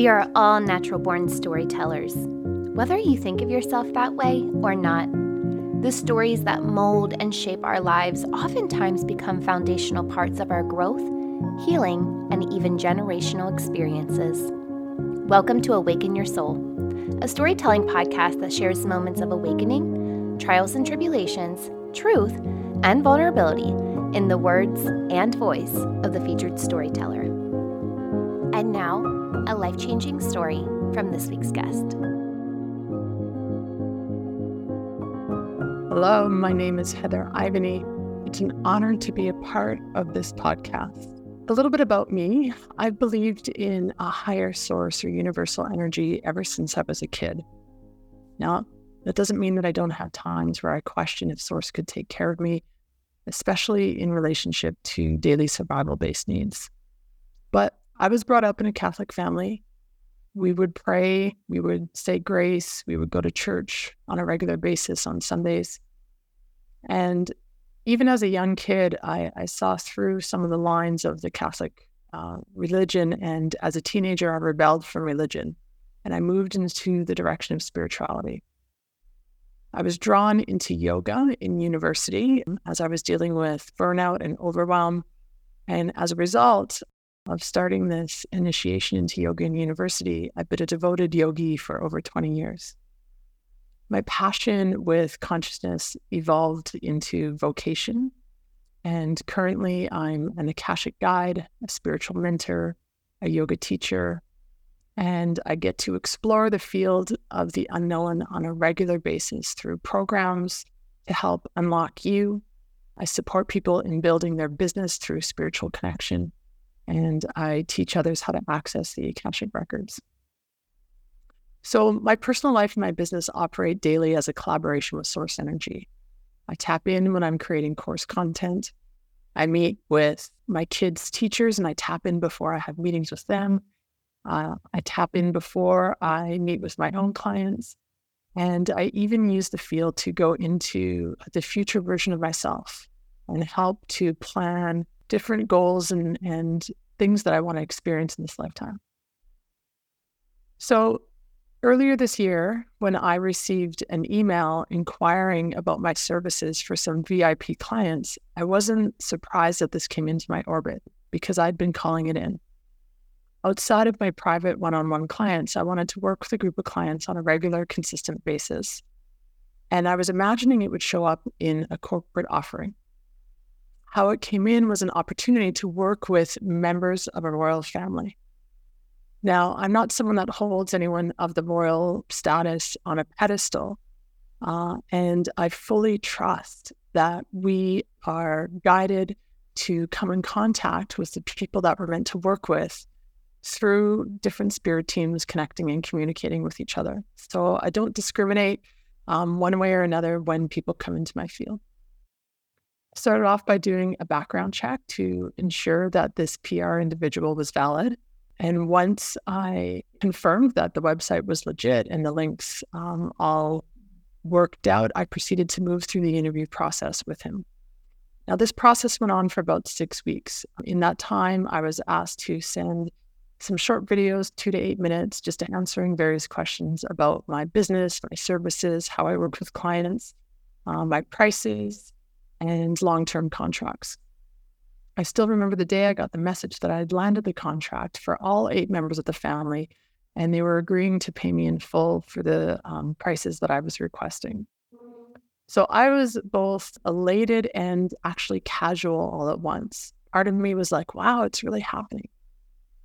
We are all natural born storytellers, whether you think of yourself that way or not. The stories that mold and shape our lives oftentimes become foundational parts of our growth, healing, and even generational experiences. Welcome to Awaken Your Soul, a storytelling podcast that shares moments of awakening, trials and tribulations, truth, and vulnerability in the words and voice of the featured storyteller. And now, a life changing story from this week's guest. Hello, my name is Heather Ivany. It's an honor to be a part of this podcast. A little bit about me I've believed in a higher source or universal energy ever since I was a kid. Now, that doesn't mean that I don't have times where I question if source could take care of me, especially in relationship to daily survival based needs. But I was brought up in a Catholic family. We would pray, we would say grace, we would go to church on a regular basis on Sundays. And even as a young kid, I, I saw through some of the lines of the Catholic uh, religion. And as a teenager, I rebelled from religion and I moved into the direction of spirituality. I was drawn into yoga in university as I was dealing with burnout and overwhelm. And as a result, of starting this initiation into yoga in university, I've been a devoted yogi for over 20 years. My passion with consciousness evolved into vocation. And currently, I'm an Akashic guide, a spiritual mentor, a yoga teacher, and I get to explore the field of the unknown on a regular basis through programs to help unlock you. I support people in building their business through spiritual connection and I teach others how to access the Akashic records. So, my personal life and my business operate daily as a collaboration with Source Energy. I tap in when I'm creating course content. I meet with my kids' teachers and I tap in before I have meetings with them. Uh, I tap in before I meet with my own clients. And I even use the field to go into the future version of myself and help to plan different goals and, and things that I want to experience in this lifetime. So, earlier this year, when I received an email inquiring about my services for some VIP clients, I wasn't surprised that this came into my orbit because I'd been calling it in. Outside of my private one on one clients, I wanted to work with a group of clients on a regular, consistent basis. And I was imagining it would show up in a corporate offering how it came in was an opportunity to work with members of a royal family. Now, I'm not someone that holds anyone of the royal status on a pedestal. Uh, and I fully trust that we are guided to come in contact with the people that we're meant to work with through different spirit teams connecting and communicating with each other. So I don't discriminate um, one way or another when people come into my field started off by doing a background check to ensure that this PR individual was valid. And once I confirmed that the website was legit and the links um, all worked out, I proceeded to move through the interview process with him. Now, this process went on for about six weeks. In that time, I was asked to send some short videos, two to eight minutes, just answering various questions about my business, my services, how I work with clients, uh, my prices, and long term contracts. I still remember the day I got the message that I had landed the contract for all eight members of the family, and they were agreeing to pay me in full for the um, prices that I was requesting. So I was both elated and actually casual all at once. Part of me was like, wow, it's really happening.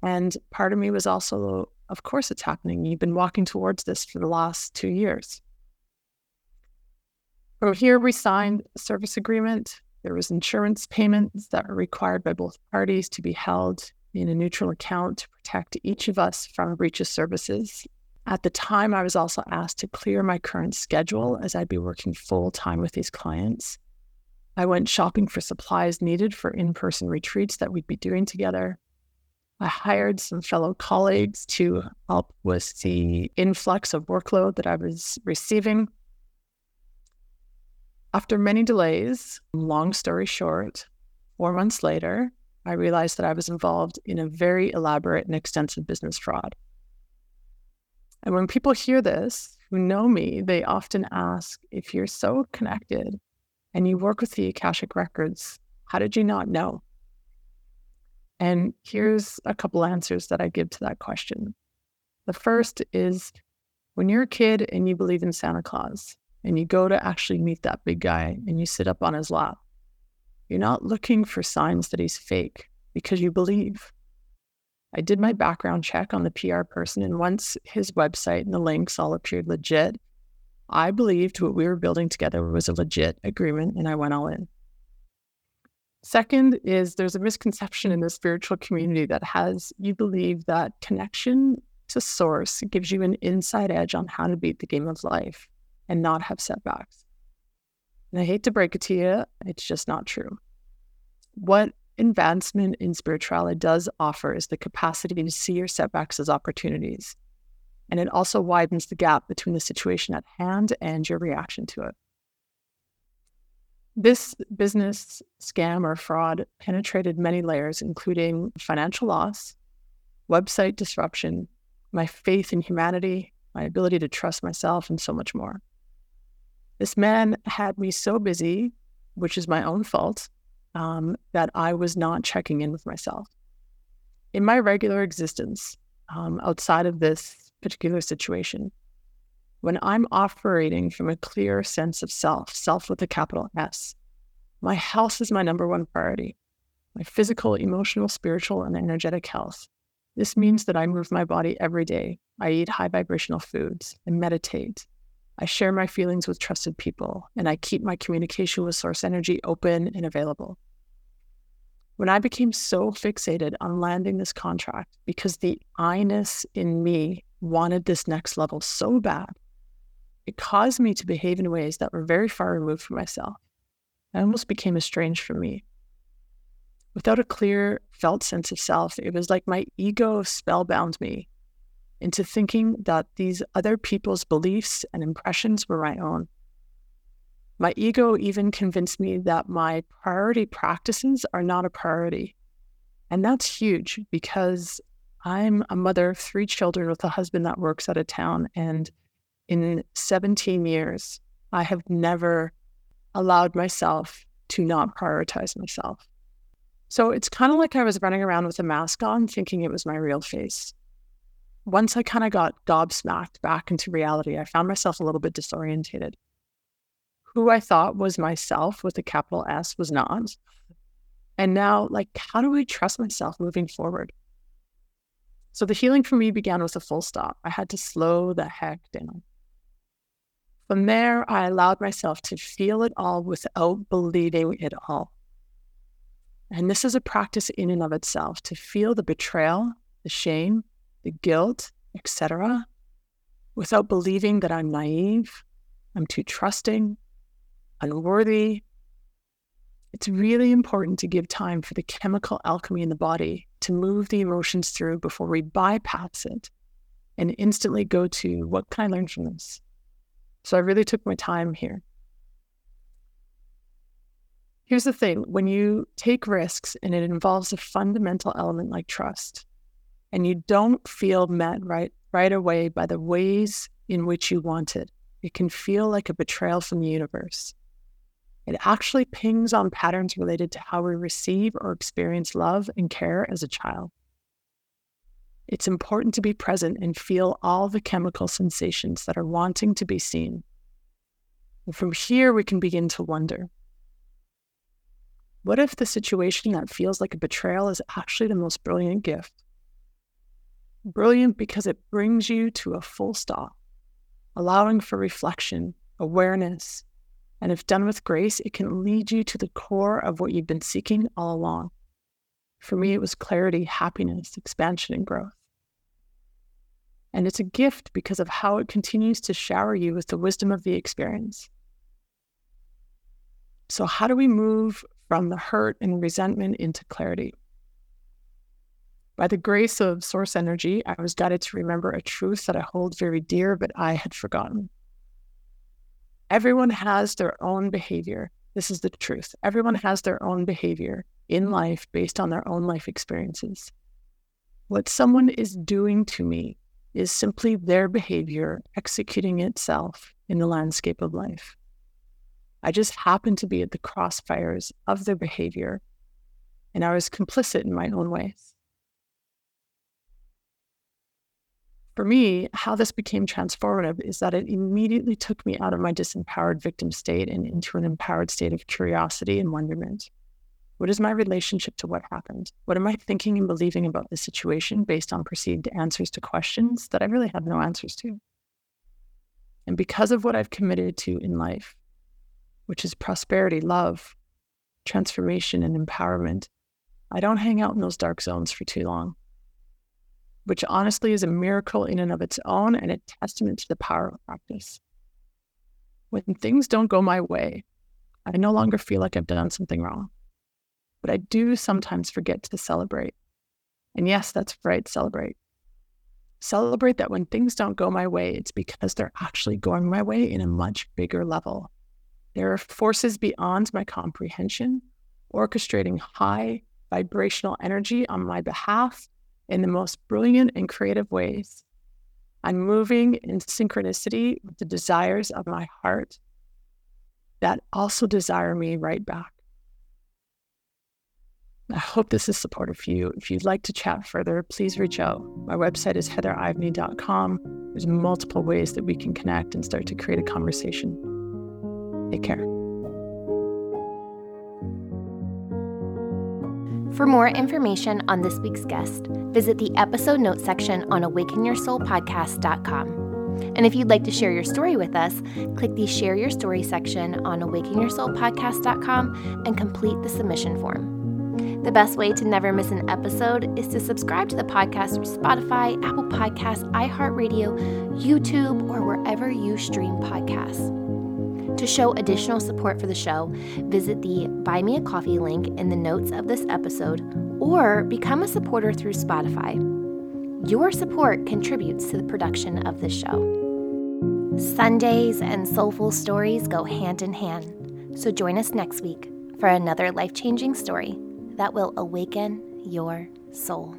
And part of me was also, of course, it's happening. You've been walking towards this for the last two years. From here, we signed a service agreement. There was insurance payments that were required by both parties to be held in a neutral account to protect each of us from breach of services. At the time, I was also asked to clear my current schedule as I'd be working full time with these clients. I went shopping for supplies needed for in person retreats that we'd be doing together. I hired some fellow colleagues to help with the influx of workload that I was receiving. After many delays, long story short, four months later, I realized that I was involved in a very elaborate and extensive business fraud. And when people hear this who know me, they often ask if you're so connected and you work with the Akashic Records, how did you not know? And here's a couple answers that I give to that question. The first is when you're a kid and you believe in Santa Claus and you go to actually meet that big guy and you sit up on his lap, you're not looking for signs that he's fake because you believe. I did my background check on the PR person, and once his website and the links all appeared legit, I believed what we were building together was a legit agreement, and I went all in. Second is there's a misconception in the spiritual community that has you believe that connection to source gives you an inside edge on how to beat the game of life and not have setbacks. And I hate to break it to you, it's just not true. What advancement in spirituality does offer is the capacity to see your setbacks as opportunities. And it also widens the gap between the situation at hand and your reaction to it. This business scam or fraud penetrated many layers, including financial loss, website disruption, my faith in humanity, my ability to trust myself, and so much more. This man had me so busy, which is my own fault, um, that I was not checking in with myself. In my regular existence, um, outside of this particular situation, when I'm operating from a clear sense of self, self with a capital S, my health is my number one priority my physical, emotional, spiritual, and energetic health. This means that I move my body every day. I eat high vibrational foods and meditate. I share my feelings with trusted people, and I keep my communication with source energy open and available. When I became so fixated on landing this contract because the I ness in me wanted this next level so bad, it caused me to behave in ways that were very far removed from myself. I almost became estranged from me. Without a clear, felt sense of self, it was like my ego spellbound me into thinking that these other people's beliefs and impressions were my own. My ego even convinced me that my priority practices are not a priority. And that's huge because I'm a mother of three children with a husband that works out of town. And in 17 years, I have never allowed myself to not prioritize myself. So it's kind of like I was running around with a mask on, thinking it was my real face. Once I kind of got gobsmacked back into reality, I found myself a little bit disorientated who I thought was myself with a capital S was not. And now, like, how do I trust myself moving forward? So the healing for me began with a full stop. I had to slow the heck down. From there, I allowed myself to feel it all without believing it all. And this is a practice in and of itself to feel the betrayal, the shame, the guilt, etc., without believing that I'm naive, I'm too trusting, unworthy. It's really important to give time for the chemical alchemy in the body to move the emotions through before we bypass it and instantly go to what can I learn from this? So I really took my time here. Here's the thing when you take risks and it involves a fundamental element like trust, and you don't feel met right, right away by the ways in which you wanted, it can feel like a betrayal from the universe. It actually pings on patterns related to how we receive or experience love and care as a child. It's important to be present and feel all the chemical sensations that are wanting to be seen. And from here, we can begin to wonder what if the situation that feels like a betrayal is actually the most brilliant gift? Brilliant because it brings you to a full stop, allowing for reflection, awareness, and if done with grace, it can lead you to the core of what you've been seeking all along. For me, it was clarity, happiness, expansion, and growth. And it's a gift because of how it continues to shower you with the wisdom of the experience. So, how do we move from the hurt and resentment into clarity? By the grace of source energy, I was guided to remember a truth that I hold very dear, but I had forgotten. Everyone has their own behavior. This is the truth. Everyone has their own behavior in life based on their own life experiences. What someone is doing to me is simply their behavior executing itself in the landscape of life. I just happened to be at the crossfires of their behavior, and I was complicit in my own ways. For me, how this became transformative is that it immediately took me out of my disempowered victim state and into an empowered state of curiosity and wonderment. What is my relationship to what happened? What am I thinking and believing about the situation based on perceived answers to questions that I really have no answers to? And because of what I've committed to in life, which is prosperity, love, transformation, and empowerment, I don't hang out in those dark zones for too long, which honestly is a miracle in and of its own and a testament to the power of practice. When things don't go my way, I no longer feel like I've done something wrong but I do sometimes forget to celebrate. And yes, that's right, celebrate. Celebrate that when things don't go my way, it's because they're actually going my way in a much bigger level. There are forces beyond my comprehension orchestrating high vibrational energy on my behalf in the most brilliant and creative ways. I'm moving in synchronicity with the desires of my heart that also desire me right back. I hope this is supportive for you. If you'd like to chat further, please reach out. My website is heatherivany.com. There's multiple ways that we can connect and start to create a conversation. Take care. For more information on this week's guest, visit the episode notes section on awakenyoursoulpodcast.com. And if you'd like to share your story with us, click the Share Your Story section on awakenyoursoulpodcast.com and complete the submission form. The best way to never miss an episode is to subscribe to the podcast through Spotify, Apple Podcasts, iHeartRadio, YouTube, or wherever you stream podcasts. To show additional support for the show, visit the Buy Me a Coffee link in the notes of this episode or become a supporter through Spotify. Your support contributes to the production of this show. Sundays and soulful stories go hand in hand, so join us next week for another life changing story that will awaken your soul.